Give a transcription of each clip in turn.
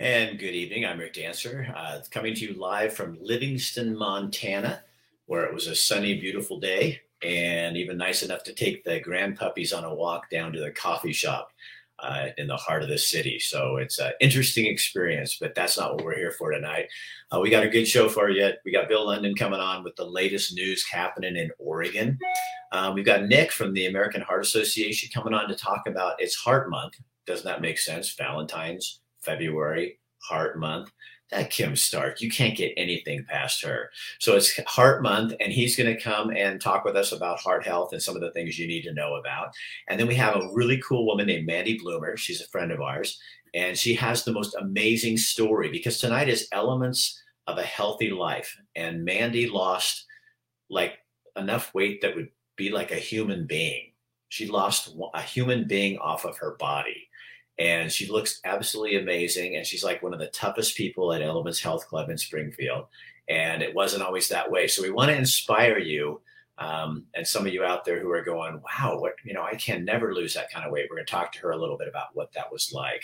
And good evening. I'm Rick Dancer, uh, coming to you live from Livingston, Montana, where it was a sunny, beautiful day, and even nice enough to take the grand puppies on a walk down to the coffee shop uh, in the heart of the city. So it's an interesting experience, but that's not what we're here for tonight. Uh, we got a good show for you. Yet We got Bill London coming on with the latest news happening in Oregon. Um, we've got Nick from the American Heart Association coming on to talk about it's Heart Month. Doesn't that make sense? Valentine's February, Heart Month. That Kim Stark, you can't get anything past her. So it's Heart Month, and he's going to come and talk with us about heart health and some of the things you need to know about. And then we have a really cool woman named Mandy Bloomer. She's a friend of ours, and she has the most amazing story because tonight is Elements of a Healthy Life. And Mandy lost like enough weight that would be like a human being. She lost a human being off of her body and she looks absolutely amazing. And she's like one of the toughest people at Elements Health Club in Springfield. And it wasn't always that way. So we want to inspire you. Um, and some of you out there who are going, wow, what, you know, I can never lose that kind of weight. We're going to talk to her a little bit about what that was like.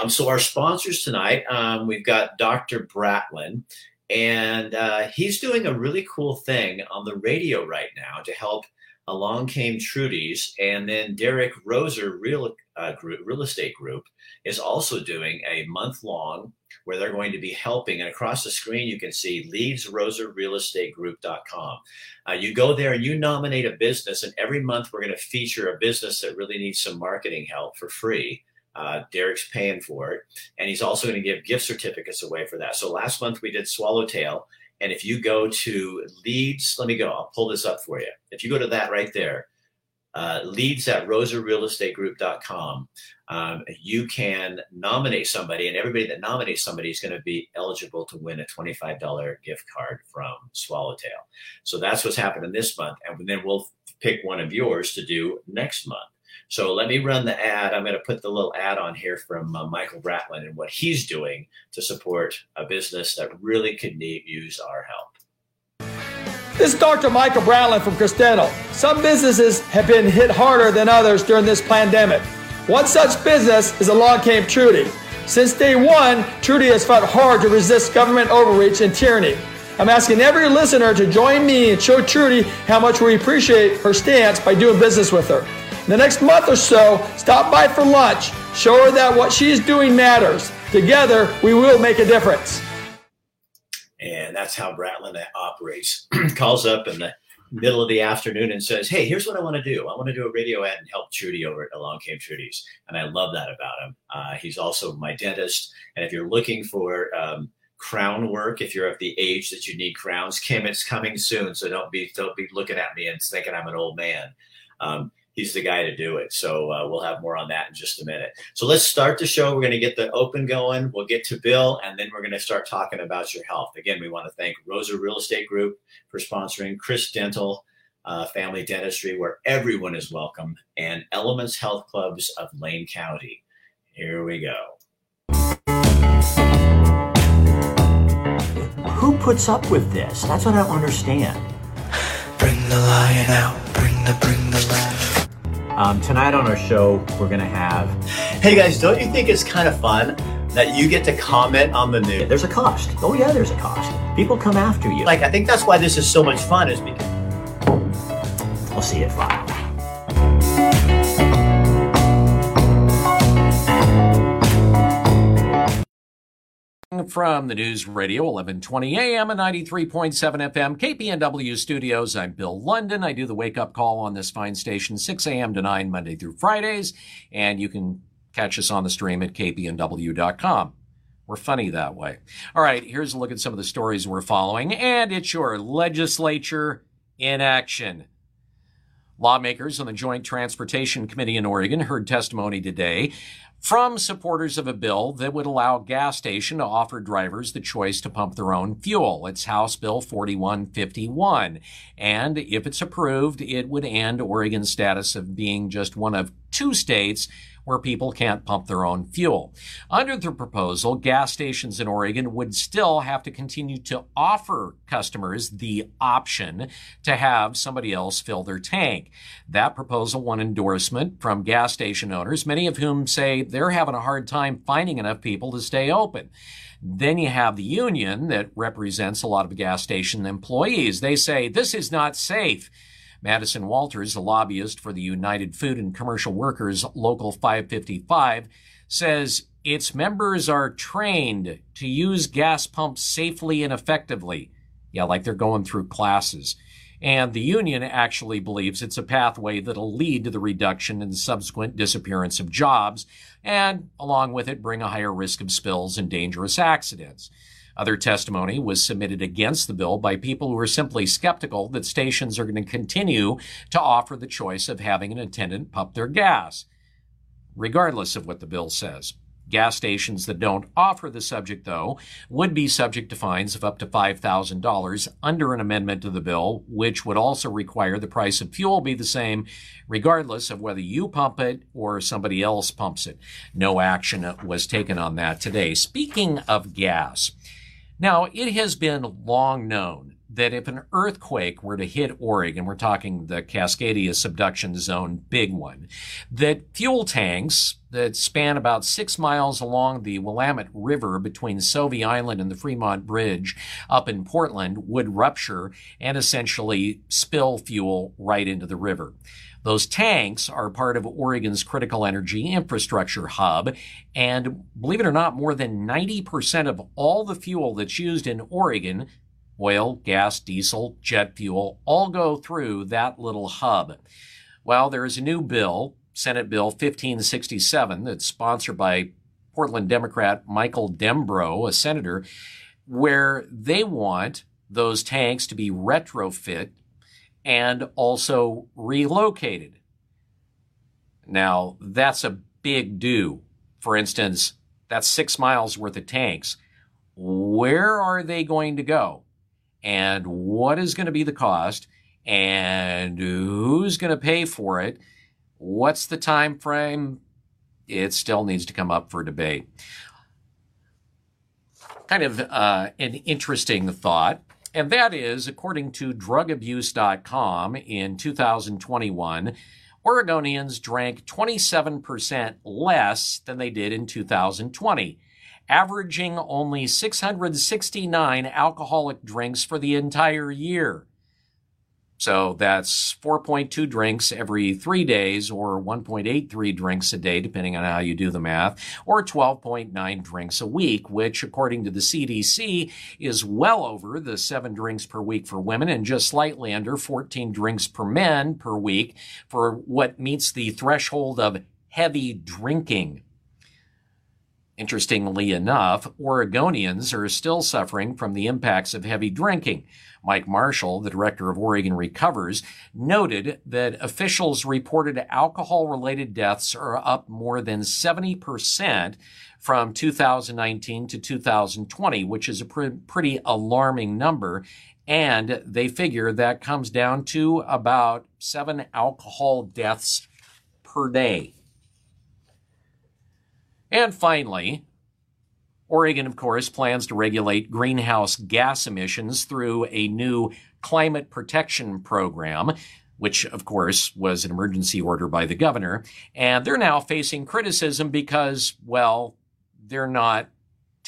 Um, so, our sponsors tonight, um, we've got Dr. Bratlin, and uh, he's doing a really cool thing on the radio right now to help along came Trudy's, and then Derek Roser Real uh, Group, Real Estate Group is also doing a month long where they're going to be helping. And across the screen, you can see leadsroserrealestategroup.com. Uh, you go there and you nominate a business, and every month we're going to feature a business that really needs some marketing help for free. Uh, Derek's paying for it, and he's also going to give gift certificates away for that. So last month we did Swallowtail, and if you go to leads, let me go, I'll pull this up for you. If you go to that right there, uh, leads at roserrealestategroup.com, um, you can nominate somebody, and everybody that nominates somebody is going to be eligible to win a $25 gift card from Swallowtail. So that's what's happening this month. And then we'll pick one of yours to do next month. So let me run the ad. I'm going to put the little ad on here from uh, Michael Bratlin and what he's doing to support a business that really could need use our help. This is Dr. Michael Bratlin from Chris Dental. Some businesses have been hit harder than others during this pandemic. One such business is Along Came Trudy. Since day one, Trudy has fought hard to resist government overreach and tyranny. I'm asking every listener to join me and show Trudy how much we appreciate her stance by doing business with her the next month or so, stop by for lunch. Show her that what she's doing matters. Together, we will make a difference. And that's how Bratlin operates. Calls up in the middle of the afternoon and says, Hey, here's what I want to do. I want to do a radio ad and help Trudy over at Along Came Trudy's. And I love that about him. Uh, he's also my dentist. And if you're looking for um, crown work, if you're of the age that you need crowns, Kim, it's coming soon. So don't be don't be looking at me and thinking I'm an old man. Um, he's the guy to do it. So uh, we'll have more on that in just a minute. So let's start the show. We're going to get the open going. We'll get to Bill, and then we're going to start talking about your health. Again, we want to thank Rosa Real Estate Group for sponsoring Chris Dental. Uh, family dentistry, where everyone is welcome, and Elements Health Clubs of Lane County. Here we go. Who puts up with this? That's what I don't understand. Bring the lion out, bring the bring the lion. Um, tonight on our show, we're going to have. Hey guys, don't you think it's kind of fun that you get to comment on the news? There's a cost. Oh, yeah, there's a cost. People come after you. Like, I think that's why this is so much fun, is because. I'll see you at five. From the News Radio, 1120 AM and 93.7 FM, KPNW studios, I'm Bill London. I do the wake up call on this fine station, 6 a.m. to 9 Monday through Fridays, and you can catch us on the stream at kpnw.com. We're funny that way. All right, here's a look at some of the stories we're following, and it's your legislature in action. Lawmakers on the Joint Transportation Committee in Oregon heard testimony today from supporters of a bill that would allow gas station to offer drivers the choice to pump their own fuel. It's House Bill 4151. And if it's approved, it would end Oregon's status of being just one of two states where people can't pump their own fuel. Under the proposal, gas stations in Oregon would still have to continue to offer customers the option to have somebody else fill their tank. That proposal won endorsement from gas station owners, many of whom say they're having a hard time finding enough people to stay open. Then you have the union that represents a lot of gas station employees. They say this is not safe. Madison Walters, a lobbyist for the United Food and Commercial Workers Local 555, says its members are trained to use gas pumps safely and effectively. Yeah, like they're going through classes. And the union actually believes it's a pathway that'll lead to the reduction and subsequent disappearance of jobs, and along with it, bring a higher risk of spills and dangerous accidents. Other testimony was submitted against the bill by people who are simply skeptical that stations are going to continue to offer the choice of having an attendant pump their gas, regardless of what the bill says. Gas stations that don't offer the subject, though, would be subject to fines of up to $5,000 under an amendment to the bill, which would also require the price of fuel be the same, regardless of whether you pump it or somebody else pumps it. No action was taken on that today. Speaking of gas, now it has been long known that if an earthquake were to hit Oregon, we're talking the Cascadia subduction zone, big one, that fuel tanks that span about six miles along the Willamette River between Sauvie Island and the Fremont Bridge up in Portland would rupture and essentially spill fuel right into the river. Those tanks are part of Oregon's critical energy infrastructure hub. And believe it or not, more than 90% of all the fuel that's used in Oregon oil, gas, diesel, jet fuel, all go through that little hub. Well, there is a new bill, Senate Bill 1567, that's sponsored by Portland Democrat Michael Dembrow, a senator, where they want those tanks to be retrofit and also relocated. Now, that's a big do. For instance, that's six miles worth of tanks. Where are they going to go? and what is going to be the cost and who's going to pay for it what's the time frame it still needs to come up for debate kind of uh, an interesting thought and that is according to drugabuse.com in 2021 oregonians drank 27% less than they did in 2020 averaging only 669 alcoholic drinks for the entire year. So that's 4.2 drinks every three days, or 1.83 drinks a day, depending on how you do the math, or 12.9 drinks a week, which, according to the CDC, is well over the seven drinks per week for women and just slightly under 14 drinks per men per week for what meets the threshold of heavy drinking. Interestingly enough, Oregonians are still suffering from the impacts of heavy drinking. Mike Marshall, the director of Oregon Recovers, noted that officials reported alcohol related deaths are up more than 70% from 2019 to 2020, which is a pre- pretty alarming number. And they figure that comes down to about seven alcohol deaths per day. And finally, Oregon, of course, plans to regulate greenhouse gas emissions through a new climate protection program, which, of course, was an emergency order by the governor. And they're now facing criticism because, well, they're not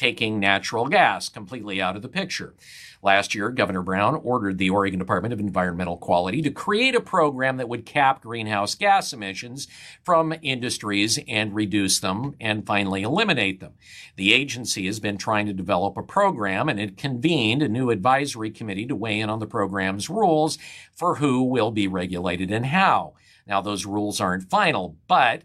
taking natural gas completely out of the picture. Last year, Governor Brown ordered the Oregon Department of Environmental Quality to create a program that would cap greenhouse gas emissions from industries and reduce them and finally eliminate them. The agency has been trying to develop a program and it convened a new advisory committee to weigh in on the program's rules for who will be regulated and how. Now, those rules aren't final, but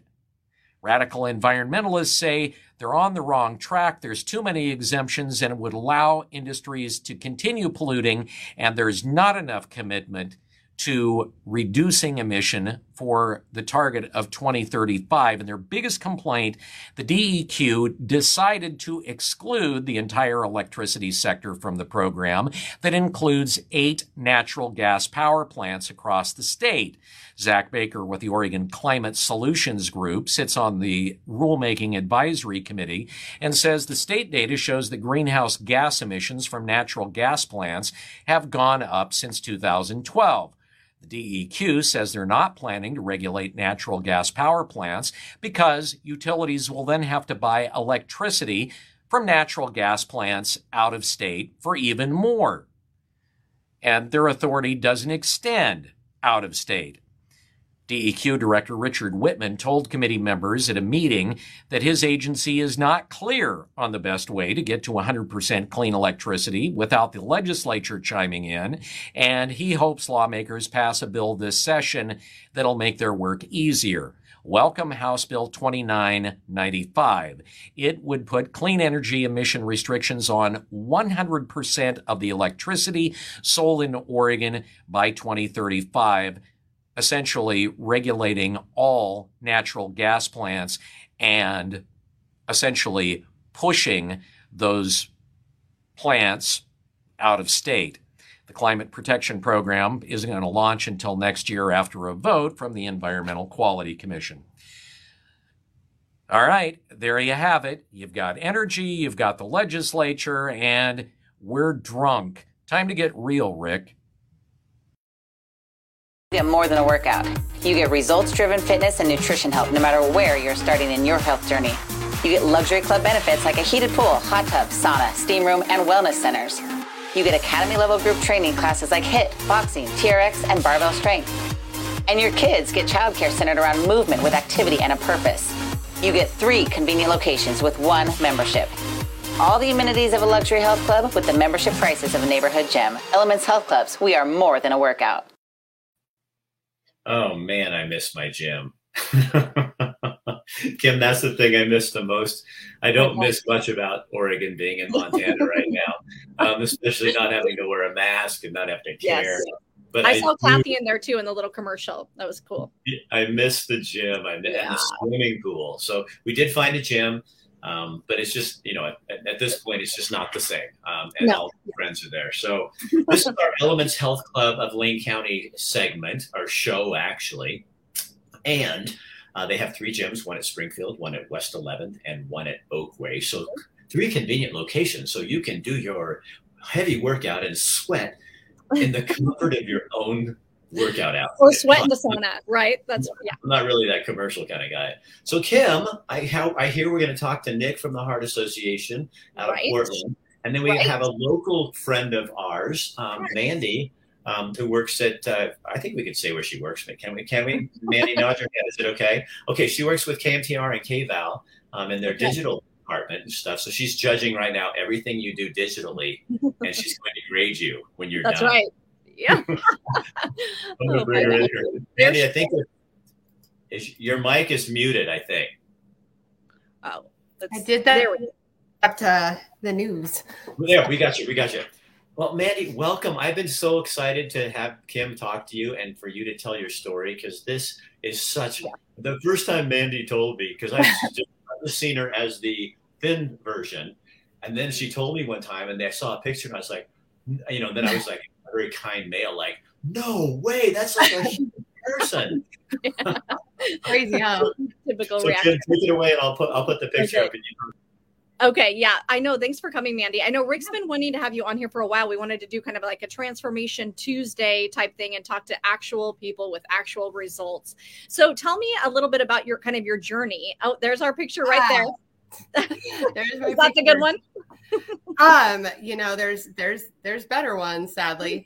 Radical environmentalists say they're on the wrong track. There's too many exemptions and it would allow industries to continue polluting and there's not enough commitment to reducing emission for the target of 2035. And their biggest complaint, the DEQ decided to exclude the entire electricity sector from the program that includes eight natural gas power plants across the state. Zach Baker with the Oregon Climate Solutions Group sits on the Rulemaking Advisory Committee and says the state data shows that greenhouse gas emissions from natural gas plants have gone up since 2012. The DEQ says they're not planning to regulate natural gas power plants because utilities will then have to buy electricity from natural gas plants out of state for even more. And their authority doesn't extend out of state. DEQ Director Richard Whitman told committee members at a meeting that his agency is not clear on the best way to get to 100% clean electricity without the legislature chiming in, and he hopes lawmakers pass a bill this session that'll make their work easier. Welcome House Bill 2995. It would put clean energy emission restrictions on 100% of the electricity sold in Oregon by 2035 essentially regulating all natural gas plants and essentially pushing those plants out of state. The Climate Protection Program isn't going to launch until next year after a vote from the Environmental Quality Commission. All right, there you have it. You've got energy, you've got the legislature, and we're drunk. Time to get real, Rick. Get more than a workout. You get results driven fitness and nutrition help no matter where you're starting in your health journey. You get luxury club benefits like a heated pool, hot tub, sauna, steam room, and wellness centers. You get academy level group training classes like HIIT, boxing, TRX, and barbell strength. And your kids get childcare centered around movement with activity and a purpose. You get three convenient locations with one membership. All the amenities of a luxury health club with the membership prices of a neighborhood gym. Elements Health Clubs, we are more than a workout. Oh man, I miss my gym. Kim, that's the thing I miss the most. I don't miss much about Oregon being in Montana right now, um, especially not having to wear a mask and not having to care. Yes. But I, saw Kathy in there too in the little commercial. That was cool. I miss the gym I miss, Yeah. the swimming pool. So we did find a gym, um, but it's just you know at, at this point it's just not the same. Um, and No. all the friends are there. So this is our Elements Health Club of Lane County segment, our show actually, and uh, they have three gyms: one at Springfield, one at West 11th, and one at Oakway. So three convenient locations, so you can do your heavy workout and sweat in the comfort of your own workout out Or sweat in the sauna, right? That's yeah. I'm not really that commercial kind of guy. So Kim, I how I hear we're going to talk to Nick from the Heart Association out Right. of Portland, and then we Right. have a local friend of ours, um, Mandy, um, who works at. Uh, I think we could say where she works, but can we? Can we? Mandy, nod your head. Is it okay? Okay, she works with KMTR and KVAL um, in their Okay. digital department and stuff. So she's judging right now everything you do digitally, and she's going to grade you when you're That's done. right. Yeah. I'm gonna Oh, bring her in here. Mandy, I think is, your mic is muted. I think. Oh, that's, I did that There we up to the news. There, we got you. We got you. Well, Mandy, welcome. I've been so excited to have Kim talk to you and for you to tell your story because this is such the first time Mandy told me because I've just seen her as the thin version, and then she told me one time, and I saw a picture, and I was like, you know, then I was like a very kind male, like, no way, that's like a human person. Crazy, huh? Typical So reaction. Kim, take it away, and I'll put I'll put the picture Okay. up. And you Okay, yeah, I know. Thanks for coming, Mandy. I know Rick's been wanting to have you on here for a while. We wanted to do kind of like a transformation Tuesday type thing and talk to actual people with actual results. So tell me a little bit about your kind of your journey. Oh, there's our picture right there. There's my Is that the picture. good one? um you know there's there's there's better ones sadly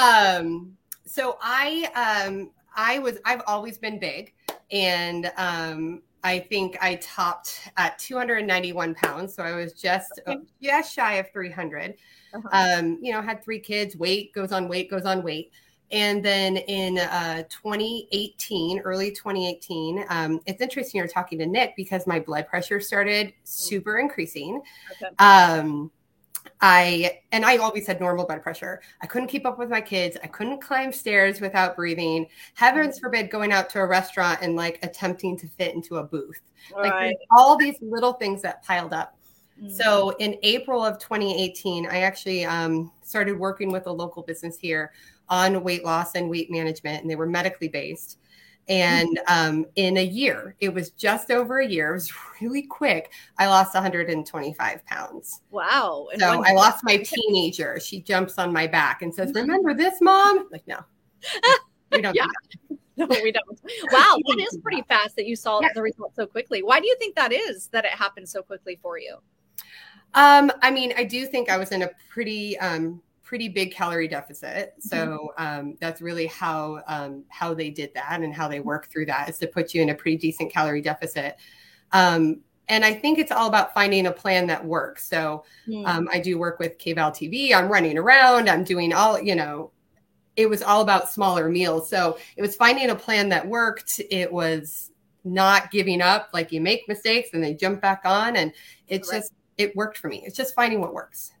um so i um i was i've always been big and um i think i topped at 291 pounds so i was just Okay. just shy of 300 Uh-huh. um you know had three kids weight goes on weight goes on weight and then in uh, 2018 early 2018 um, it's interesting you're talking to nick because my blood pressure started super increasing Okay. um, I and I always had normal blood pressure. I couldn't keep up with my kids. I couldn't climb stairs without breathing. Heavens forbid going out to a restaurant and like attempting to fit into a booth. Like Right. all these little things that piled up. Mm. So in April of 2018, I actually um, started working with a local business here on weight loss and weight management, and they were medically based. And um, in a year, it was just over a year. It was really quick. I lost 125 pounds. wow. And So I lost my teenager. She jumps on my back and says, "Remember this, mom?" Like, no, we don't. do Yeah. that. No, we don't. Wow, that is pretty fast that you saw Yeah. the result so quickly. Why do you think that is that it happened so quickly for you? Um, I mean, I do think I was in a pretty um pretty big calorie deficit. Mm-hmm. So um that's really how um how they did that and how they work through that is to put you in a pretty decent calorie deficit. Um and I think it's all about finding a plan that works. So Hmm. um, I do work with KVAL TV. I'm running around. I'm doing all, you know, it was all about smaller meals. So it was finding a plan that worked. It was not giving up. Like you make mistakes and they jump back on. And it's Right. just, it worked for me. It's just finding what works.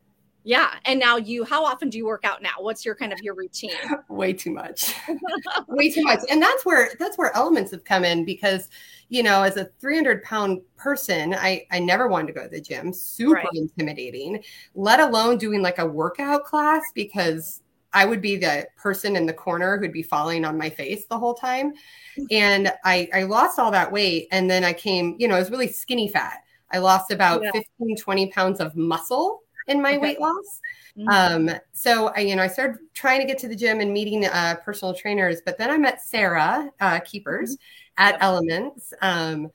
Yeah. And now you, how often do you work out now? What's your kind of your routine? Way too much. Way too much. And that's where, that's where elements have come in because, you know, as a 300 pound person, I, I never wanted to go to the gym. Super Right. intimidating, let alone doing like a workout class because I would be the person in the corner who'd be falling on my face the whole time. Mm-hmm. And I, I lost all that weight. And then I came, you know, I was really skinny fat. I lost about Yeah. 15, 20 pounds of muscle in my Okay. weight loss. Mhm. Um, so I, you know, I started trying to get to the gym and meeting uh, personal trainers, but then I met Sarah uh, Keepers at Yep. Elements, um,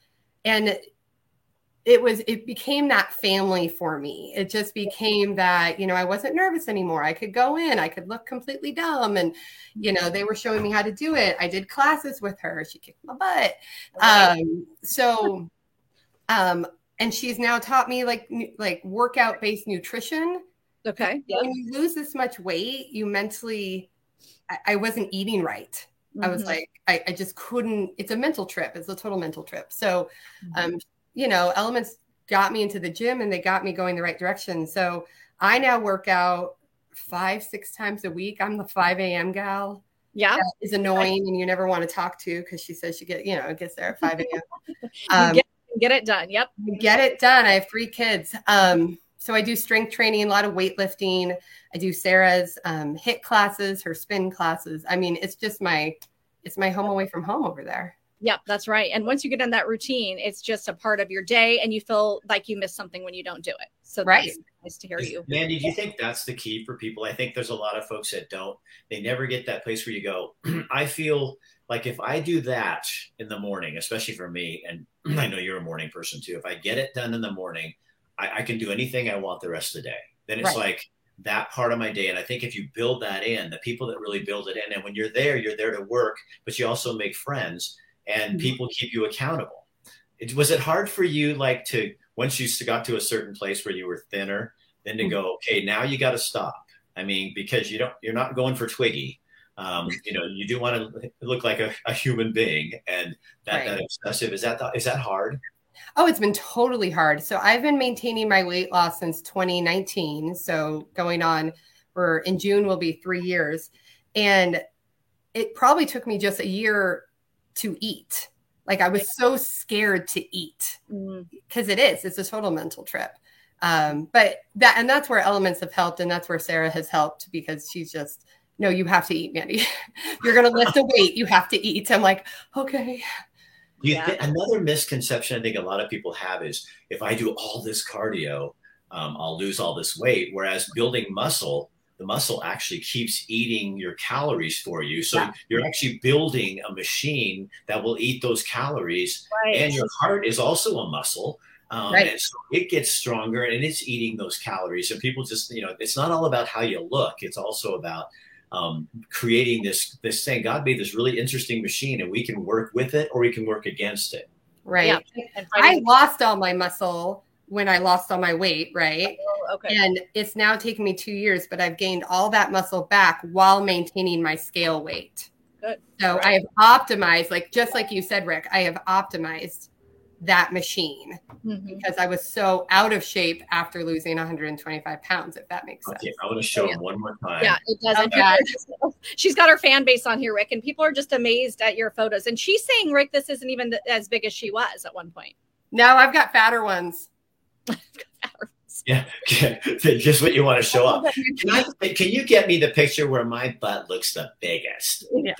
and it was it became that family for me. It just became that you know I wasn't nervous anymore. I could go in, I could look completely dumb, and you know they were showing me how to do it. I did classes with her. She kicked my butt. Um, so, um, and she's now taught me like like workout based nutrition okay. Yep. when you lose this much weight, you mentally, I, I wasn't eating right. I was Mhm. like, I, I just couldn't. It's a mental trip. It's a total mental trip. So, Mm-hmm. um, you know, elements got me into the gym and they got me going the right direction. So I now work out five, six times a week. I'm the 5 a.m. gal. yeah. That is annoying and you never want to talk to because she says she get, you know, gets there at 5 a.m. You Um, get, get it done. Yep. get it done. I have three kids. Um, so I do strength training, a lot of weightlifting. I do Sarah's um, HIIT classes, her spin classes. I mean, it's just my, it's my home away from home over there. Yep, that's right. And once you get in that routine, it's just a part of your day and you feel like you miss something when you don't do it. So Right. that's nice to hear you. Mandy, do you think that's the key for people? I think there's a lot of folks that don't. They never get that place where you go, I feel like if I do that in the morning, especially for me, and I know you're a morning person too, if I get it done in the morning, I, I can do anything I want the rest of the day. Then it's Right. like that part of my day. And I think if you build that in, the people that really build it in, and when you're there, you're there to work, but you also make friends and Mhm. people keep you accountable. It, was it hard for you, like to once you got to a certain place where you were thinner, then to go, okay, now you got to stop. I mean, because you don't, you're not going for Twiggy. Um, you know, you do want to look like a, a human being, and that, that Right. obsessive is that is that hard? Oh, it's been totally hard. So I've been maintaining my weight loss since 2019. So going on, we're in June will be three years. And it probably took me just a year to eat. Like I was so scared to eat Mm, because it is, it's a total mental trip. Um, but that, and that's where elements have helped. And that's where Sarah has helped because she's just, no, you have to eat, Mandy. You're going to lift a weight. You have to eat. I'm like, okay. You Yeah. thi- another misconception I think a lot of people have is if I do all this cardio, um, I'll lose all this weight. Whereas building muscle, the muscle actually keeps eating your calories for you. So Yeah. you're actually building a machine that will eat those calories. right. And your heart is also a muscle. Um, Right. And so it gets stronger and it's eating those calories. And people just, you know, it's not all about how you look. It's also about um, creating this this thing. God made this really interesting machine, and we can work with it or we can work against it. Right. Yeah. I lost all my muscle when I lost all my weight, right? Oh, okay. And it's now taken me two years, but I've gained all that muscle back while maintaining my scale weight. Good. So I have optimized, like just like you said, Rick, I have optimized that machine Mhm. because I was so out of shape after losing 125 pounds, if that makes sense. Okay, I want to show them one more time. Yeah, it doesn't. Okay. She's got her fan base on here, Rick, and people are just amazed at your photos. And she's saying, Rick, this isn't even th- as big as she was at one point. No, I've got fatter ones. Yeah, just what you want to show up. Can, I, can you get me the picture where my butt looks the biggest? Yeah.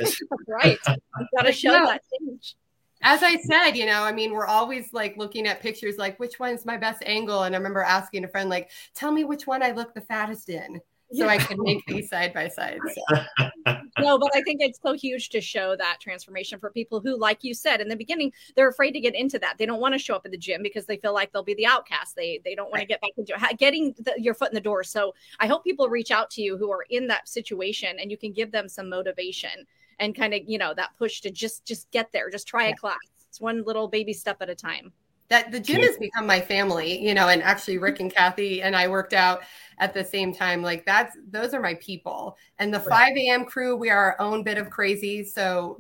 right. You got to show No. that change. As I said, you know, I mean, we're always like looking at pictures like which one's my best angle. And I remember asking a friend, like, tell me which one I look the fattest in. So I can make these side by side. So, no, but I think it's so huge to show that transformation for people who, like you said in the beginning, they're afraid to get into that. They don't want to show up at the gym because they feel like they'll be the outcast. They they don't want to get back into getting the, your foot in the door. So I hope people reach out to you who are in that situation and you can give them some motivation and kind of you know that push to just just get there, just try a class. It's one little baby step at a time. that the gym has become my family, you know, and actually Rick and Kathy and I worked out at the same time. Like that's those are my people. And the 5 a.m. crew, we are our own bit of crazy. So,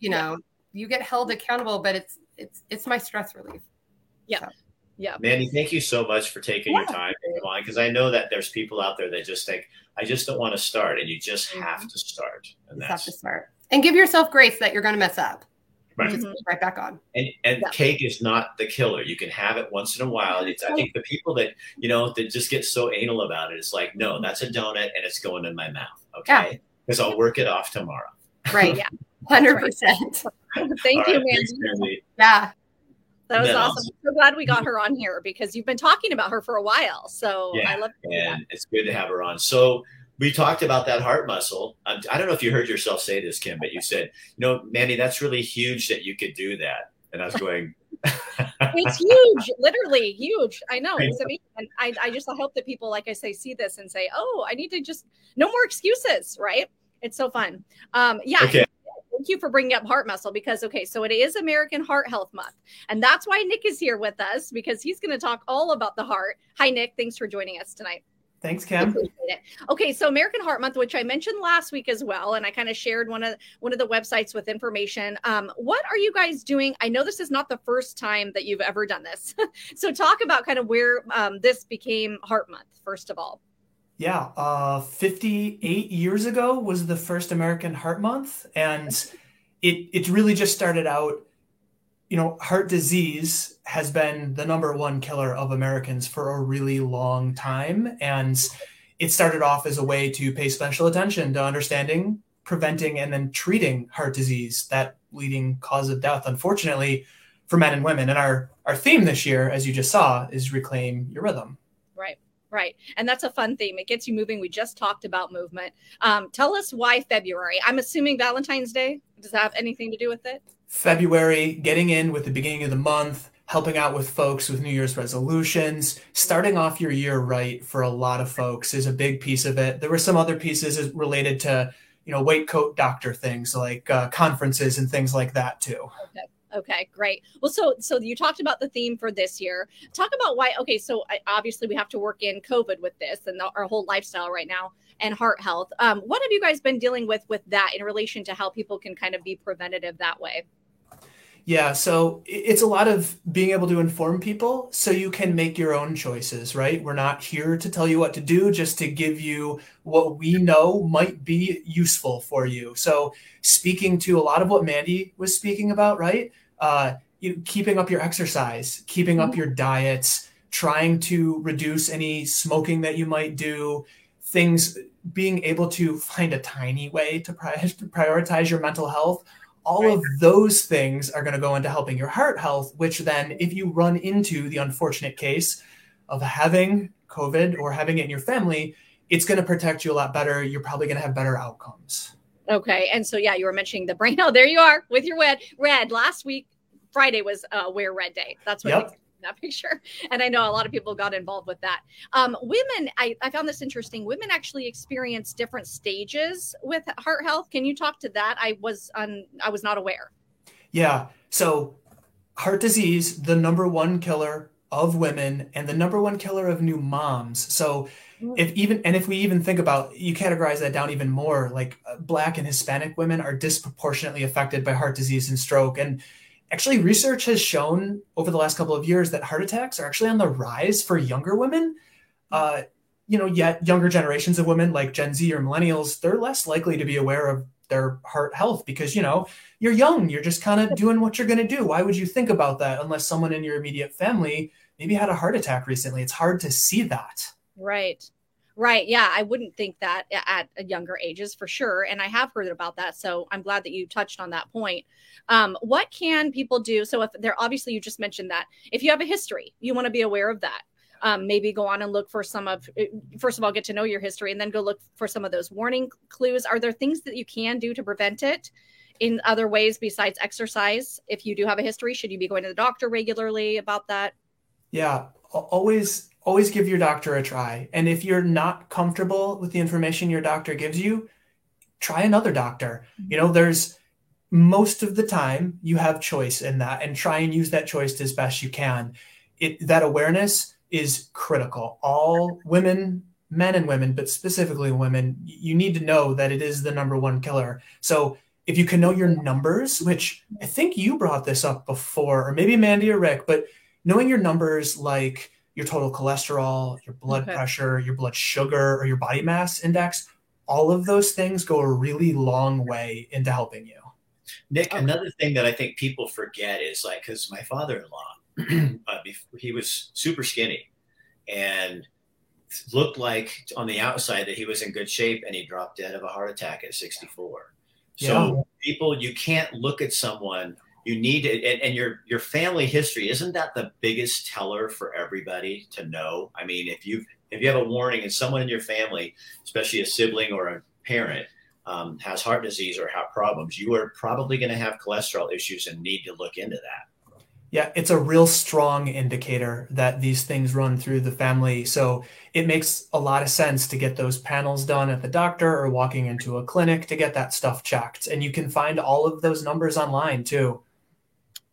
you know, you get held accountable, but it's it's it's my stress relief. Yeah. Yeah. Mandy, thank you so much for taking your time to on because I know that there's people out there that just think, I just don't want to start, and you just mm-hmm. have to start. And You have to start. And give yourself grace that you're gonna mess up. Right. Just get right back on. and and Yeah. cake is not the killer. You can have it once in a while. It's, I think the people that you know that just get so anal about it, it's like, no, that's a donut and it's going in my mouth. Okay, because I'll work it off tomorrow. Right. Yeah. Hundred percent. Thank All you, right, thanks, Mandy. Mandy. Yeah. That was awesome. also- so glad we got her on here because you've been talking about her for a while. So Yeah, I love to hear that. and it's good to have her on. So we talked about that heart muscle. I don't know if you heard yourself say this, Kim, but you said, you know, Mandy, that's really huge that you could do that. And I was going, it's huge, literally huge. I know. It's amazing. And I, I just hope that people, like I say, see this and say, oh, I need to just, no more excuses, right? It's so fun. Um, yeah. Okay. Thank you for bringing up heart muscle because, okay, so it is American Heart Health Month. And that's why Nick is here with us because he's going to talk all about the heart. Hi, Nick. Thanks for joining us tonight. Thanks, Kim. Okay, so American Heart Month, which I mentioned last week as well, and I kind of shared one of one of the websites with information. Um, what are you guys doing? I know this is not the first time that you've ever done this, so talk about kind of where um, this became Heart Month. First of all, Yeah, uh, 58 years ago was the first American Heart Month, and it it really just started out. You know, heart disease has been the number one killer of Americans for a really long time, and it started off as a way to pay special attention to understanding, preventing, and then treating heart disease, that leading cause of death, unfortunately, for men and women. And our our theme this year, as you just saw, is reclaim your rhythm. Right, and that's a fun theme. It gets you moving. We just talked about movement. Um, tell us why February. I'm assuming Valentine's Day. Does that have anything to do with it? February, getting in with the beginning of the month, helping out with folks with New Year's resolutions, starting off your year right for a lot of folks is a big piece of it. There were some other pieces related to, you know, weight coat doctor things like uh, conferences and things like that too. Okay. Okay, great. Well, so so you talked about the theme for this year. Talk about why. Okay, so I, obviously we have to work in COVID with this and the, our whole lifestyle right now and heart health. Um, what have you guys been dealing with with that in relation to how people can kind of be preventative that way? Yeah, so it's a lot of being able to inform people so you can make your own choices, right? We're not here to tell you what to do, just to give you what we know might be useful for you. So, speaking to a lot of what Mandy was speaking about, right? Uh, you keeping up your exercise, keeping up your diets, trying to reduce any smoking that you might do, things being able to find a tiny way to prioritize your mental health all of those things are going to go into helping your heart health which then if you run into the unfortunate case of having covid or having it in your family it's going to protect you a lot better you're probably going to have better outcomes Okay, and so yeah, you were mentioning the brain. Oh, there you are with your red. Red last week, Friday was uh, Wear Red Day. That's what Yep. That picture. And I know a lot of people got involved with that. Um, women, I, I found this interesting. Women actually experience different stages with heart health. Can you talk to that? I was on. I was not aware. yeah so heart disease the number one killer of women and the number one killer of new moms so if even and if we even think about you categorize that down even more like uh, black and hispanic women are disproportionately affected by heart disease and stroke and actually, research has shown over the last couple of years that heart attacks are actually on the rise for younger women. Uh, you know, yet younger generations of women like Gen Z or millennials, they're less likely to be aware of their heart health because, you know, you're young, you're just kind of doing what you're going to do. Why would you think about that unless someone in your immediate family maybe had a heart attack recently? It's hard to see that. Right. Right. Yeah. I wouldn't think that at younger ages for sure. And I have heard about that. So I'm glad that you touched on that point. Um, what can people do? So if they're obviously, you just mentioned that if you have a history, you want to be aware of that. Um, maybe go on and look for some of, uh, first of all, get to know your history and then go look for some of those warning clues. Are there things that you can do to prevent it? in other ways besides exercise if you do have a history should you be going to the doctor regularly about that yeah always always give your doctor a try. And if you're not comfortable with the information your doctor gives you, try another doctor. You know, there's most of the time you have choice in that and try and use that choice as best you can. It that awareness is critical. All women, men and women, but specifically women, you need to know that it is the number one killer. So if you can know your numbers, which I think you brought this up before, or maybe Mandy or Rick, but knowing your numbers like your total cholesterol, your blood okay. pressure, your blood sugar, or your body mass index, all of those things go a really long way into helping you. Nick, okay. another thing that I think people forget is like, because my father in law, he was super skinny and looked like on the outside that he was in good shape and he dropped dead of a heart attack at 64. So, yeah. people, you can't look at someone you need it and, and, your your family history isn't that the biggest teller for everybody to know i mean if you if you have a warning and someone in your family especially a sibling or a parent um, has heart disease or heart problems you are probably going to have cholesterol issues and need to look into that yeah it's a real strong indicator that these things run through the family so it makes a lot of sense to get those panels done at the doctor or walking into a clinic to get that stuff checked and you can find all of those numbers online too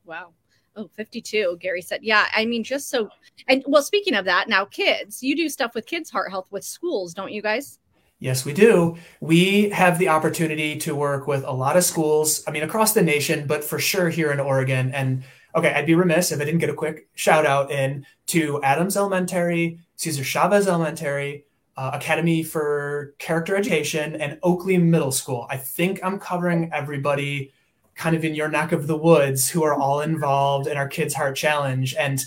Wow. Oh, 52. Gary said, yeah. I mean, just so, and well, speaking of that, now kids, you do stuff with kids' heart health with schools, don't you guys? Yes, we do. We have the opportunity to work with a lot of schools, I mean, across the nation, but for sure here in Oregon. And okay, I'd be remiss if I didn't get a quick shout out in to Adams Elementary, Cesar Chavez Elementary, uh, Academy for Character Education, and Oaklea Middle School. I think I'm covering everybody kind of in your neck of the woods who are all involved in our Kids Heart Challenge. And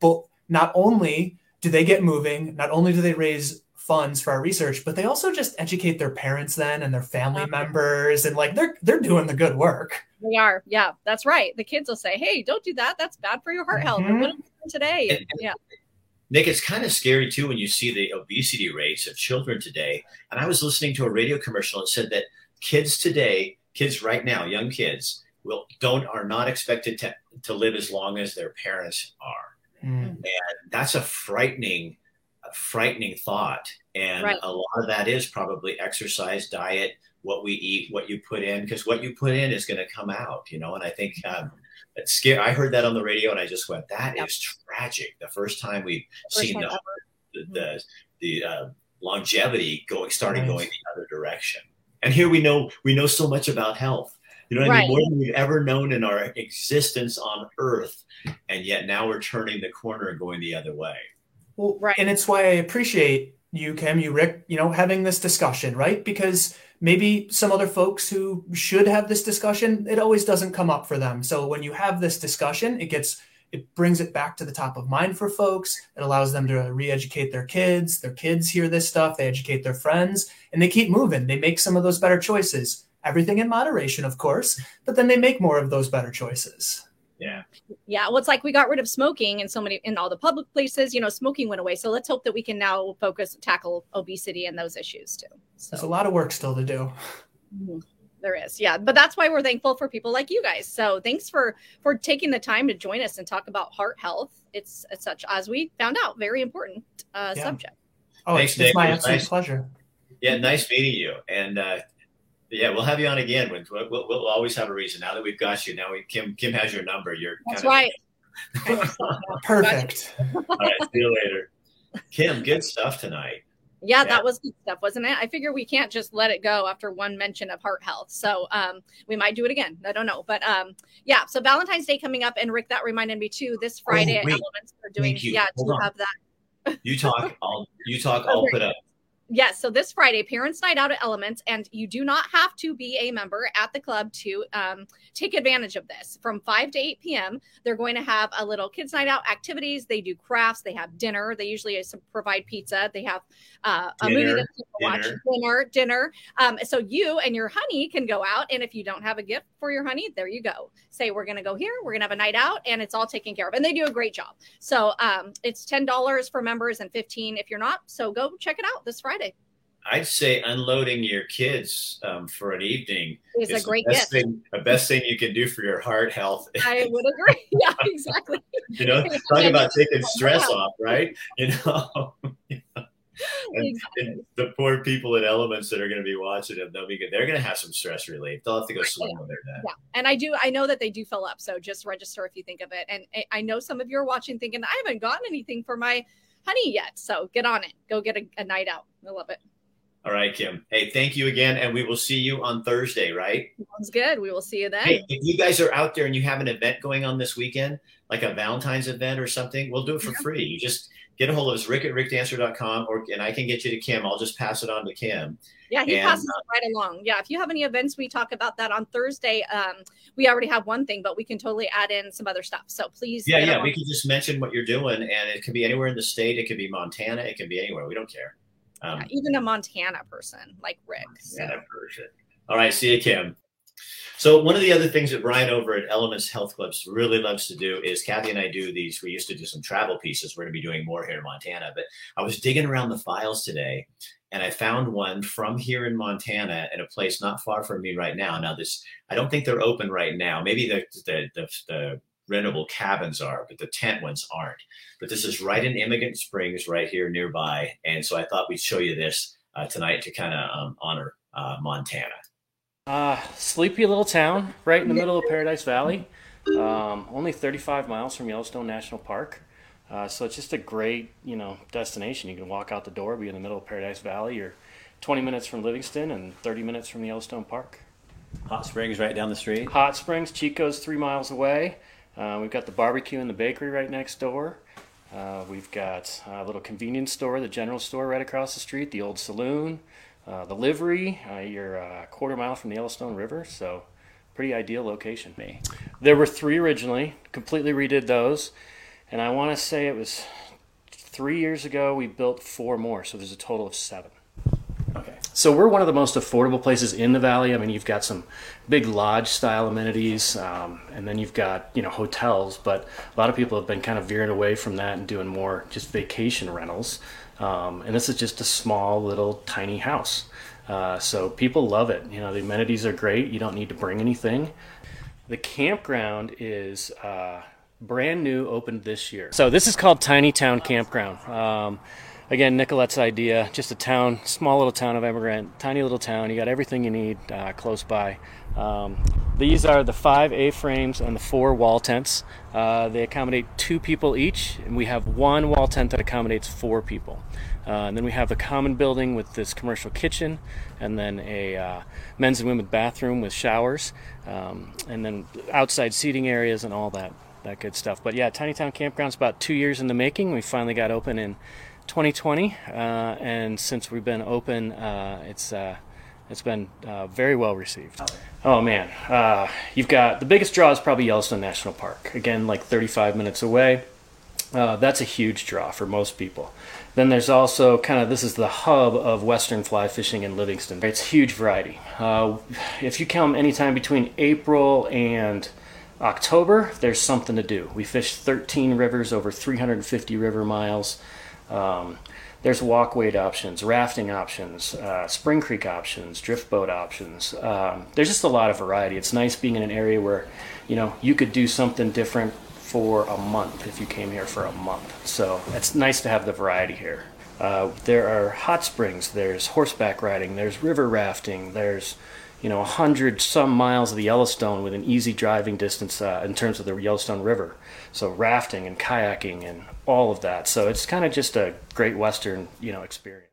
but not only do they get moving, not only do they raise funds for our research, but they also just educate their parents then and their family members and like they're they're doing the good work. They are. Yeah, that's right. The kids will say, Hey, don't do that. That's bad for your heart health. Mm-hmm. today. And, yeah. Nick, it's kind of scary too when you see the obesity rates of children today. And I was listening to a radio commercial and said that kids today kids right now, young kids, will don't are not expected to to live as long as their parents are, mm. and that's a frightening, a frightening thought. And right. a lot of that is probably exercise, diet, what we eat, what you put in, because what you put in is going to come out, you know. And I think um, it's scary. I heard that on the radio, and I just went, "That yep. is tragic." The first time we've first seen the, the, mm-hmm. the the uh, longevity going starting going the other direction. And here we know we know so much about health. You know, I mean, more than we've ever known in our existence on Earth, and yet now we're turning the corner and going the other way. Well, right. And it's why I appreciate you, Kim, you, Rick, you know, having this discussion, right? Because maybe some other folks who should have this discussion, it always doesn't come up for them. So when you have this discussion, it gets it brings it back to the top of mind for folks. It allows them to re-educate their kids. Their kids hear this stuff, they educate their friends, and they keep moving. They make some of those better choices. Everything in moderation, of course, but then they make more of those better choices. Yeah. Yeah. Well, it's like we got rid of smoking in so many in all the public places. You know, smoking went away. So let's hope that we can now focus tackle obesity and those issues too. So there's a lot of work still to do. Mm-hmm there is yeah but that's why we're thankful for people like you guys so thanks for for taking the time to join us and talk about heart health it's, it's such as we found out very important uh, yeah. subject oh thanks, it's, it's my absolute nice. pleasure yeah nice meeting you and uh yeah, we'll have you on again. We'll, we'll, we'll, always have a reason. Now that we've got you, now we, Kim Kim has your number. You're that's right. Perfect. All right, see you later, Kim. Good stuff tonight. Yeah, yeah, that was good stuff, wasn't it? I figure we can't just let it go after one mention of heart health. So um, we might do it again. I don't know. But um, yeah, so Valentine's Day coming up. And Rick, that reminded me too, this oh, Friday oh, at Elements, are doing, yeah, Hold to on. have that. you talk, I'll, you talk, I'll put up Yes. So this Friday, Parents Night Out at Elements, and you do not have to be a member at the club to um, take advantage of this. From 5 to 8 p.m., they're going to have a little kids' night out activities. They do crafts, they have dinner. They usually provide pizza. They have uh, a dinner, movie to watch, dinner, dinner. dinner. Um, so you and your honey can go out. And if you don't have a gift for your honey, there you go. Say, we're going to go here, we're going to have a night out, and it's all taken care of. And they do a great job. So um, it's $10 for members and 15 if you're not. So go check it out this Friday. I'd say unloading your kids um, for an evening is, is a great gift. Thing, the best thing you can do for your heart health. I would agree. Yeah, exactly. you know, talk about taking stress off, right? You know. And, exactly. and, the poor people at Elements that are going to be watching them, they'll be good. They're going to have some stress relief. They'll have to go swim when they're done. Yeah, and I do. I know that they do fill up. So just register if you think of it. And I know some of you are watching, thinking I haven't gotten anything for my honey yet. So get on it. Go get a, a night out. I love it. All right, Kim. Hey, thank you again. And we will see you on Thursday, right? Sounds good. We will see you then. Hey, if you guys are out there and you have an event going on this weekend, like a Valentine's event or something, we'll do it for yeah. free. You just get a hold of us, rick at rickdancer.com, or and I can get you to Kim. I'll just pass it on to Kim. Yeah, he and, passes uh, it right along. Yeah, if you have any events, we talk about that on Thursday. Um, we already have one thing, but we can totally add in some other stuff. So please. Yeah, yeah, we can just mention what you're doing, and it can be anywhere in the state. It could be Montana. It can be anywhere. We don't care. Um, yeah, even a Montana person like Rick. Montana so. person. All right, see you, Kim. So one of the other things that Brian over at Elements Health Clubs really loves to do is Kathy and I do these. We used to do some travel pieces. We're going to be doing more here in Montana. But I was digging around the files today, and I found one from here in Montana at a place not far from me right now. Now this, I don't think they're open right now. Maybe the the the, the rentable cabins are, but the tent ones aren't. But this is right in Emigrant Springs, right here nearby. And so I thought we'd show you this uh, tonight to kind of um, honor uh, Montana. Uh, sleepy little town right in the middle of Paradise Valley, um, only 35 miles from Yellowstone National Park. Uh, so it's just a great, you know, destination. You can walk out the door, be in the middle of Paradise Valley, You're 20 minutes from Livingston and 30 minutes from Yellowstone Park. Hot Springs right down the street. Hot Springs, Chico's three miles away. Uh, we've got the barbecue and the bakery right next door. Uh, we've got a little convenience store, the general store right across the street, the old saloon, uh, the livery. Uh, you're a quarter mile from the Yellowstone River, so pretty ideal location. Me. There were three originally, completely redid those, and I want to say it was three years ago we built four more, so there's a total of seven. Okay. So we're one of the most affordable places in the valley. I mean, you've got some big lodge style amenities, um, and then you've got you know hotels. But a lot of people have been kind of veering away from that and doing more just vacation rentals. Um, and this is just a small little tiny house. Uh, so people love it. You know, the amenities are great. You don't need to bring anything. The campground is uh, brand new, opened this year. So this is called Tiny Town Campground. Um, again, Nicolette's idea, just a town, small little town of Emigrant, tiny little town. You got everything you need uh, close by. Um, these are the five A-frames and the four wall tents. Uh, they accommodate two people each, and we have one wall tent that accommodates four people. Uh, and then we have the common building with this commercial kitchen, and then a uh, men's and women's bathroom with showers, um, and then outside seating areas and all that that good stuff. But yeah, Tiny Town Campground's about two years in the making. We finally got open in 2020, uh, and since we've been open, uh, it's uh, it's been uh, very well received. Oh man, uh, you've got the biggest draw is probably Yellowstone National Park. Again, like 35 minutes away. Uh, that's a huge draw for most people. Then there's also kind of this is the hub of western fly fishing in Livingston. It's huge variety. if you come anytime between April and October, there's something to do. We fish 13 rivers over 350 river miles. Um, there's walkway options, rafting options, uh, spring creek options, drift boat options. Um, there's just a lot of variety. It's nice being in an area where, you know, you could do something different for a month if you came here for a month. So it's nice to have the variety here. Uh, there are hot springs, there's horseback riding, there's river rafting, there's you know, 100 some miles of the Yellowstone with an easy driving distance uh, in terms of the Yellowstone River. So rafting and kayaking and all of that. So it's kind of just a great Western, you know, experience.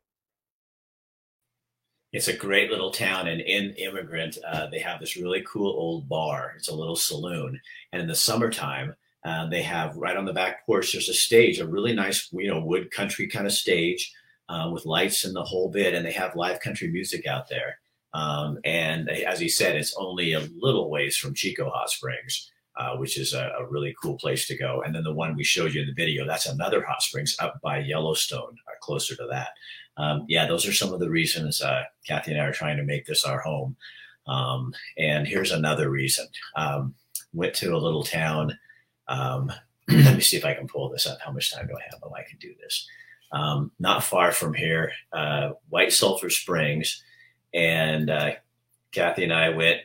It's a great little town, and in Emigrant, uh, they have this really cool old bar. It's a little saloon, and in the summertime, uh, they have right on the back porch. There's a stage, a really nice, you know, wood country kind of stage uh, with lights and the whole bit, and they have live country music out there. Um, and as he said, it's only a little ways from Chico Hot Springs, uh, which is a, a, really cool place to go. And then the one we showed you in the video, that's another hot springs up by Yellowstone, uh, closer to that. Um, yeah, those are some of the reasons uh, Kathy and I are trying to make this our home. Um, and here's another reason. Um, went to a little town. Um, let me see if I can pull this up. How much time do I have? Oh, I can do this. Um, not far from here, uh, White Sulphur Springs and uh, Kathy and I went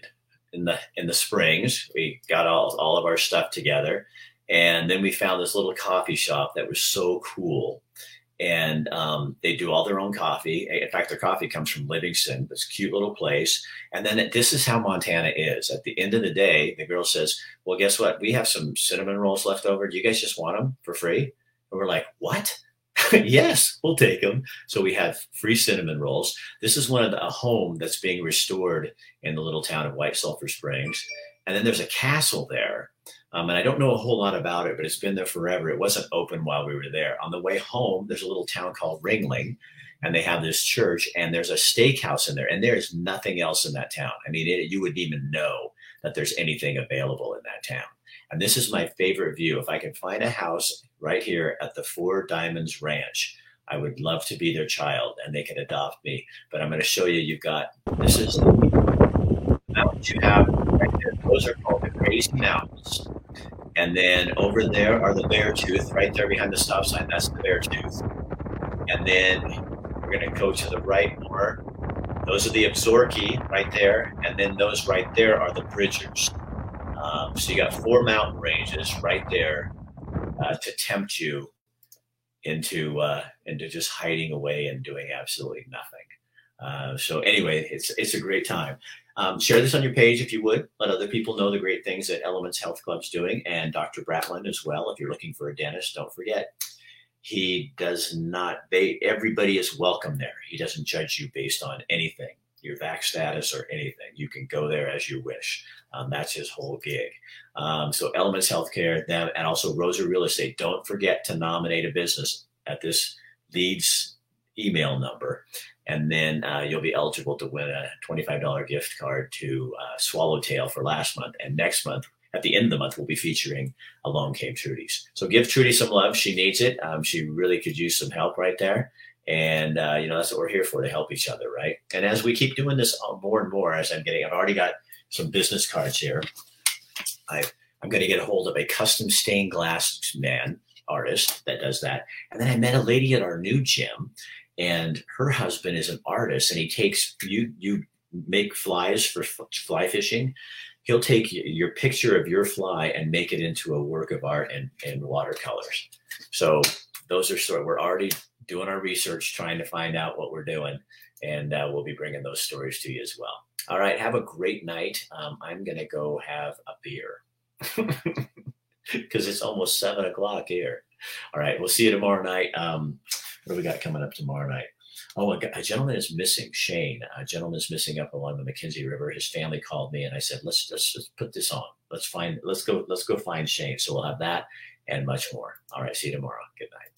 in the in the springs. We got all all of our stuff together, and then we found this little coffee shop that was so cool. And um, they do all their own coffee. In fact, their coffee comes from Livingston. This cute little place. And then this is how Montana is. At the end of the day, the girl says, "Well, guess what? We have some cinnamon rolls left over. Do you guys just want them for free?" And we're like, "What?" yes, we'll take them. So we have free cinnamon rolls. This is one of the, a home that's being restored in the little town of White Sulphur Springs. And then there's a castle there. Um, and I don't know a whole lot about it, but it's been there forever. It wasn't open while we were there. On the way home, there's a little town called Ringling, and they have this church, and there's a steakhouse in there, and there's nothing else in that town. I mean, it, you wouldn't even know that there's anything available in that town. And this is my favorite view. If I can find a house right here at the Four Diamonds Ranch, I would love to be their child and they can adopt me. But I'm going to show you, you've got, this is the mountains you have right there. Those are called the Crazy Mountains. And then over there are the Beartooth, right there behind the stop sign. That's the Beartooth. And then we're going to go to the right more. Those are the Absaroka right there. And then those right there are the Bridgers. Um, so you got four mountain ranges right there uh, to tempt you into uh, into just hiding away and doing absolutely nothing. Uh, so anyway, it's it's a great time. Um, share this on your page if you would. Let other people know the great things that Elements Health Club's doing, and Dr. Bratland as well. If you're looking for a dentist, don't forget he does not. They everybody is welcome there. He doesn't judge you based on anything your vac status or anything. You can go there as you wish. Um, that's his whole gig. Um, so Elements Healthcare, them, and also Rosa Real Estate. Don't forget to nominate a business at this leads email number, and then uh, you'll be eligible to win a $25 gift card to uh, Swallowtail for last month. And next month, at the end of the month, we'll be featuring Along Came Trudy's. So give Trudy some love. She needs it. Um, she really could use some help right there. And, uh, you know, that's what we're here for to help each other, right? And as we keep doing this uh, more and more, as I'm getting, I've already got some business cards here. I, I'm going to get a hold of a custom stained glass man artist that does that. And then I met a lady at our new gym, and her husband is an artist, and he takes you you make flies for fly fishing. He'll take your picture of your fly and make it into a work of art in, in watercolors. So those are sort of, we're already doing our research, trying to find out what we're doing, and uh, we'll be bringing those stories to you as well. All right, have a great night. Um, I'm going to go have a beer because it's almost seven o'clock here. All right, we'll see you tomorrow night. Um, what do we got coming up tomorrow night? Oh, a, gentleman is missing. Shane, a gentleman is missing up along the McKenzie River. His family called me, and I said, "Let's let's just put this on. Let's find. Let's go. Let's go find Shane." So we'll have that and much more. All right. See you tomorrow. Good night.